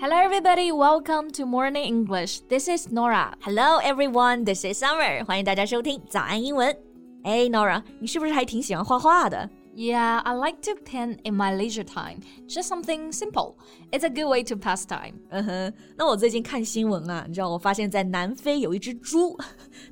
Hello, everybody. Welcome to Morning English. This is Nora. Hello, everyone. This is Summer. 欢迎大家收听早安英文。哎，Nora，你是不是还挺喜欢画画的？Yeah, I like to paint in my leisure time. Just something simple. It's a good way to pass time. Uh-huh. 嗯哼，那我最近看新闻啊，你知道我发现，在南非有一只猪，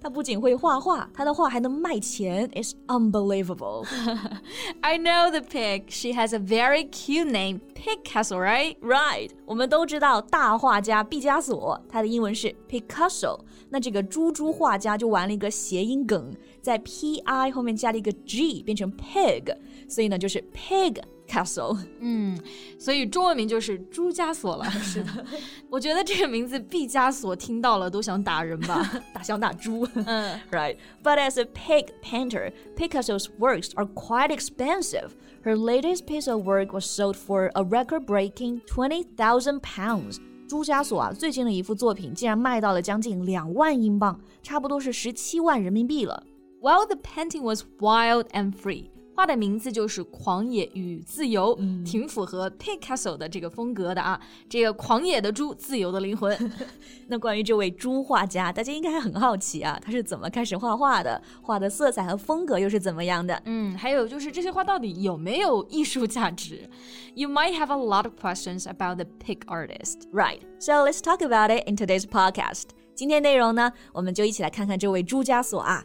它不仅会画画，它的画还能卖钱。It's unbelievable. I know the pig. She has a very cute name, Pigcasso, right? Right. 我们都知道大画家毕加索，他的英文是 Picasso。那这个猪猪画家就玩了一个谐音梗，在 P I 后面加了一个 G，变成 pig。所以呢，就是 Pig Castle，嗯，所以中文名就是朱加索了。是的，我觉得这个名字毕加索听到了都想打人吧，打想打猪。嗯，Right. But as a pig painter, Pigcasso's works are quite expensive. Her latest piece of work was sold for a record-breaking twenty thousand pounds. 朱加索啊，最近的一幅作品竟然卖到了将近两万英镑，差不多是十七万人民币了。While the painting was wild and free. 画的名字就是《狂野与自由》，嗯，挺符合 Picasso 的这个风格的啊。这个狂野的猪，自由的灵魂。那关于这位猪画家，大家应该还很好奇啊，他是怎么开始画画的？画的色彩和风格又是怎么样的？嗯，还有就是这些画到底有没有艺术价值？You might have a lot of questions about the pig artist, right? So let's talk about it in today's podcast. 今天内容呢，我们就一起来看看这位朱家索啊。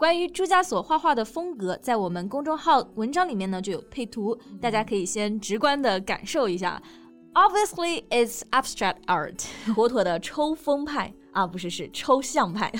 关于朱家所画画的风格，在我们公众号文章里面呢就有配图，大家可以先直观的感受一下。Obviously, it's abstract art，妥妥的抽风派啊，不是是抽象派。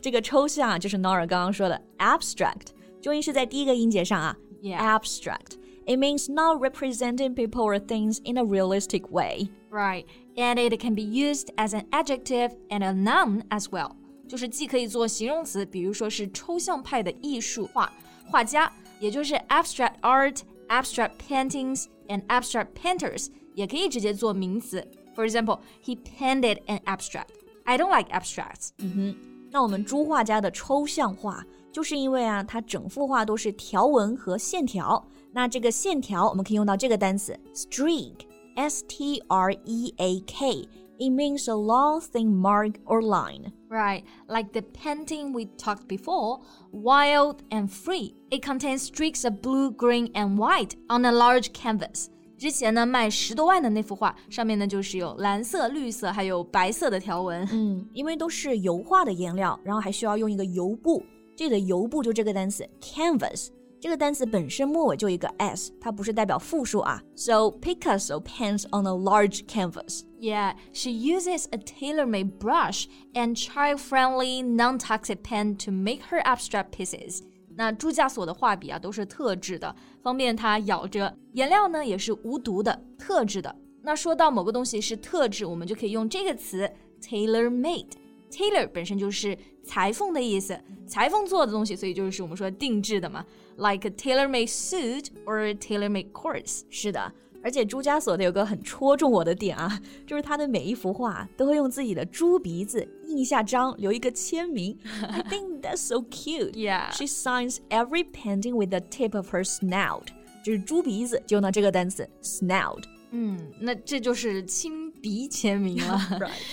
这个抽象啊，就是 Nora 刚刚说的 abstract，重音是在第一个音节上啊。Abstract. It means not representing people or things in a realistic way. Right, and it can be used as an adjective and a noun as well. 就是既可以做形容词，比如说是抽象派的艺术画画家，也就是 abstract art、abstract paintings and abstract painters，也可以直接做名词。For example, he painted an abstract. I don't like abstracts. 嗯哼，那我们朱画家的抽象画，就是因为啊，他整幅画都是条纹和线条。那这个线条，我们可以用到这个单词 streak，s t r e a k。 It means a long thin mark or line. Right, like the painting we talked before, wild and free. It contains streaks of blue, green, and white on a large canvas. 之前呢，卖十多万的那幅画，上面呢就是有蓝色、绿色还有白色的条纹。嗯，因为都是油画的颜料，然后还需要用一个油布。这里的油布就这个单词 canvas。 这个单词本身末尾就一个 s，它不是代表复数啊。So Pigcasso paints on a large canvas. Yeah, she uses a tailor-made brush and child-friendly, non-toxic pen to make her abstract pieces. 那朱家锁的画笔啊都是特制的，方便它咬着。颜料呢也是无毒的，特制的。那说到某个东西是特制，我们就可以用这个词 tailor-made。tailor 本身就是裁缝的意思，裁缝做的东西，所以就是我们说定制的嘛。，like a tailor-made suit or a tailor-made course。是的，而且朱家所的有个很戳中我的点啊，就是他的每一幅画都会用自己的猪鼻子印一下章，留一个签名。I think that's so cute. Yeah. She signs every painting with the tip of her snout. 就是猪鼻子，就用到这个单词 snout。嗯，那这就是亲鼻签名了。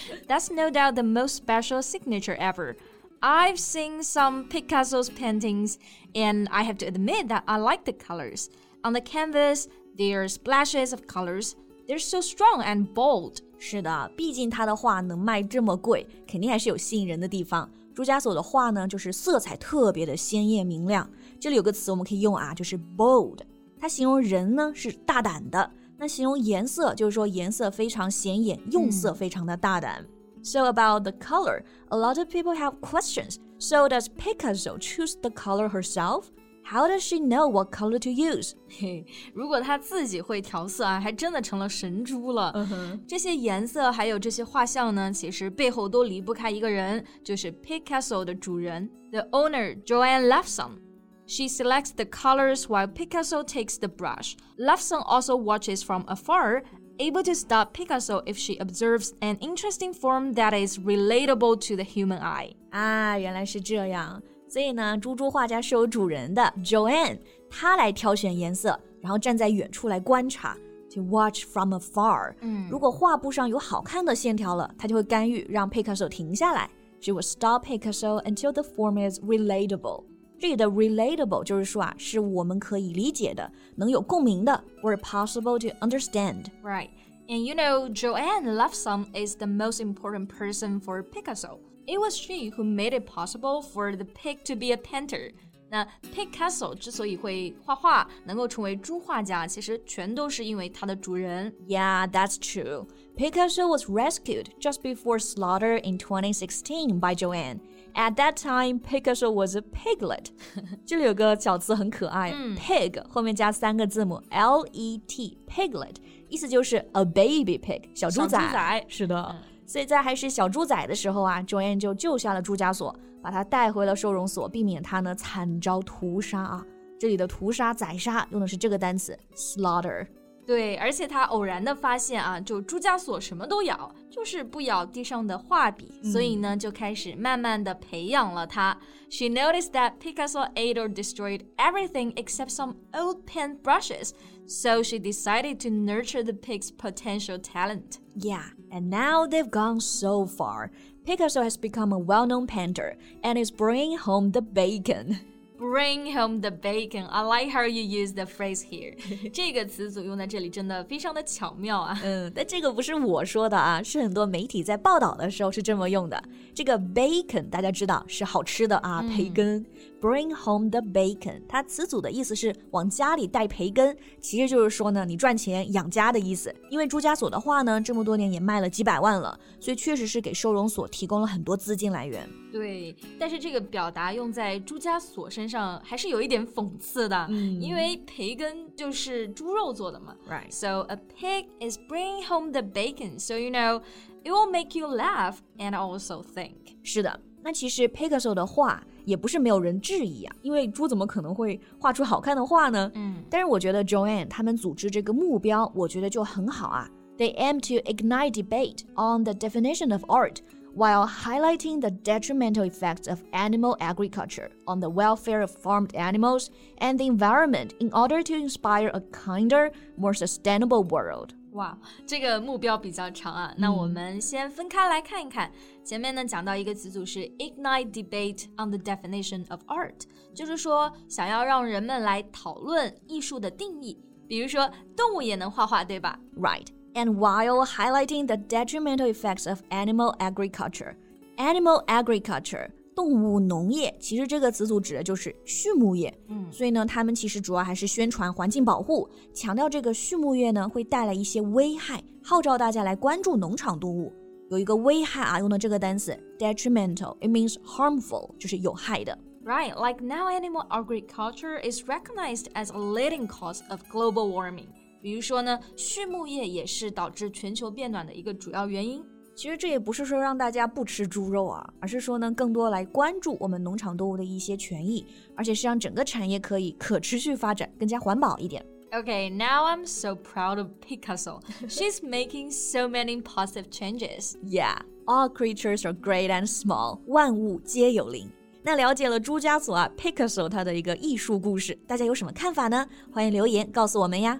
That's no doubt the most special signature ever. I've seen some Pigcasso's paintings, and I have to admit that I like the colors. On the canvas, There are splashes of colors. They're so strong and bold. 是的，毕竟他的画能卖这么贵，肯定还是有吸引人的地方。朱加索的画呢，就是色彩特别的鲜艳明亮。这里有个词我们可以用啊，就是 bold，它形容人呢是大胆的。那形容颜色，就是说颜色非常显眼，用色非常的大胆。嗯 so about the color, a lot of people have questions. So does Pigcasso choose the color herself? How does she know what color to use？嘿，如果她自己会调色啊，还真的成了神猪了。Uh huh. 这些颜色还有这些画像呢，其实背后都离不开一个人，就是 Pigcasso 的主人，the owner Joanne Lefson. She selects the colors while Pigcasso takes the brush. Lefson also watches from afar able to stop Pigcasso if she observes an interesting form that is relatable to the human eye. 啊，原来是这样。所以呢，猪猪画家是有主人的，Joanne，她来挑选颜色，然后站在远处来观察，to watch from afar。嗯，如果画布上有好看的线条了，她就会干预，让 Pigcasso 停下来。She would stop Pigcasso until the form is relatable. 这里的 relatable 就是说啊，是我们可以理解的，能有共鸣的，or possible to understand。Right. And you know, Joanne Lefson is the most important person for Pigcasso. It was she who made it possible for the pig to be a painter. 那 Pigcasso 之所以会画画，能够成为猪画家，其实全都是因为他的主人。Yeah, that's true. Pigcasso was rescued just before slaughter in 2016 by Joanne. At that time, Picasso was a piglet. 这里有个小词很可爱、p i g 后面加三个字母 L E T piglet，意思就是 a baby pig 小猪仔。小猪仔是的。所以在还是小猪仔的时候啊，Joanne 就救下了朱家锁，把他带回了收容所，避免他呢惨遭屠杀啊。这里的屠杀、宰杀用的是这个单词 slaughter。对，而且他偶然的发现啊，就朱家锁什么都咬，就是不咬地上的画笔，嗯、所以呢，就开始慢慢的培养了他。She noticed that Pigcasso ate or destroyed everything except some old pen brushes, so she decided to nurture the pig's potential talent. Yeah, and now they've gone so far. Pigcasso has become a well known painter and is bringing home the bacon. Bring home the bacon. I like how you use the phrase here. 这个词组用在这里真的非常的巧妙啊。嗯，但这个不是我说的啊，是很多媒体在报道的时候是这么用的。这个 bacon 大家知道是好吃的啊，培根。Bring home the bacon，它词组的意思是往家里带培根，其实就是说呢，你赚钱养家的意思。因为朱家锁的画呢，这么多年也卖了几百万了，所以确实是给收容所提供了很多资金来源。对，但是这个表达用在朱家锁身上还是有一点讽刺的，嗯因为培根就是猪肉做的嘛。Right. So a pig is bringing home the bacon, so you know it will make you laugh and also think. 是的，那其实 Picasso 的画也不是没有人质疑啊，因为猪怎么可能会画出好看的画呢？嗯，但是我觉得 Joanne 他们组织这个目标，我觉得就很好啊。They aim to ignite debate on the definition of art while highlighting the detrimental effects of animal agriculture on the welfare of farmed animals and the environment in order to inspire a kinder, more sustainable world. 哇，这个目标比较长啊。那我们先分开来看一看。前面呢讲到一个词组是 ignite debate on the definition of art，就是说想要让人们来讨论艺术的定义。比如说动物也能画画，对吧？Right. And while highlighting the detrimental effects of animal agriculture, animal agriculture 动物农业，其实这个词组指的就是畜牧业。嗯所以呢，他们其实主要还是宣传环境保护，强调这个畜牧业呢会带来一些危害，号召大家来关注农场动物。有一个危害啊，用的这个单词 detrimental，it means harmful，就是有害的。Right, like now animal agriculture is recognized as a leading cause of global warming. 比如说呢，畜牧业也是导致全球变暖的一个主要原因。其实这也不是说让大家不吃猪肉啊，而是说呢，更多来关注我们农场动物的一些权益，而且是让整个产业可以可持续发展，更加环保一点。Okay, now I'm so proud of Picasso. She's making so many positive changes. Yeah, all creatures are great and small，万物皆有灵。那了解了朱家锁啊，Picasso 他的一个艺术故事，大家有什么看法呢？欢迎留言告诉我们呀。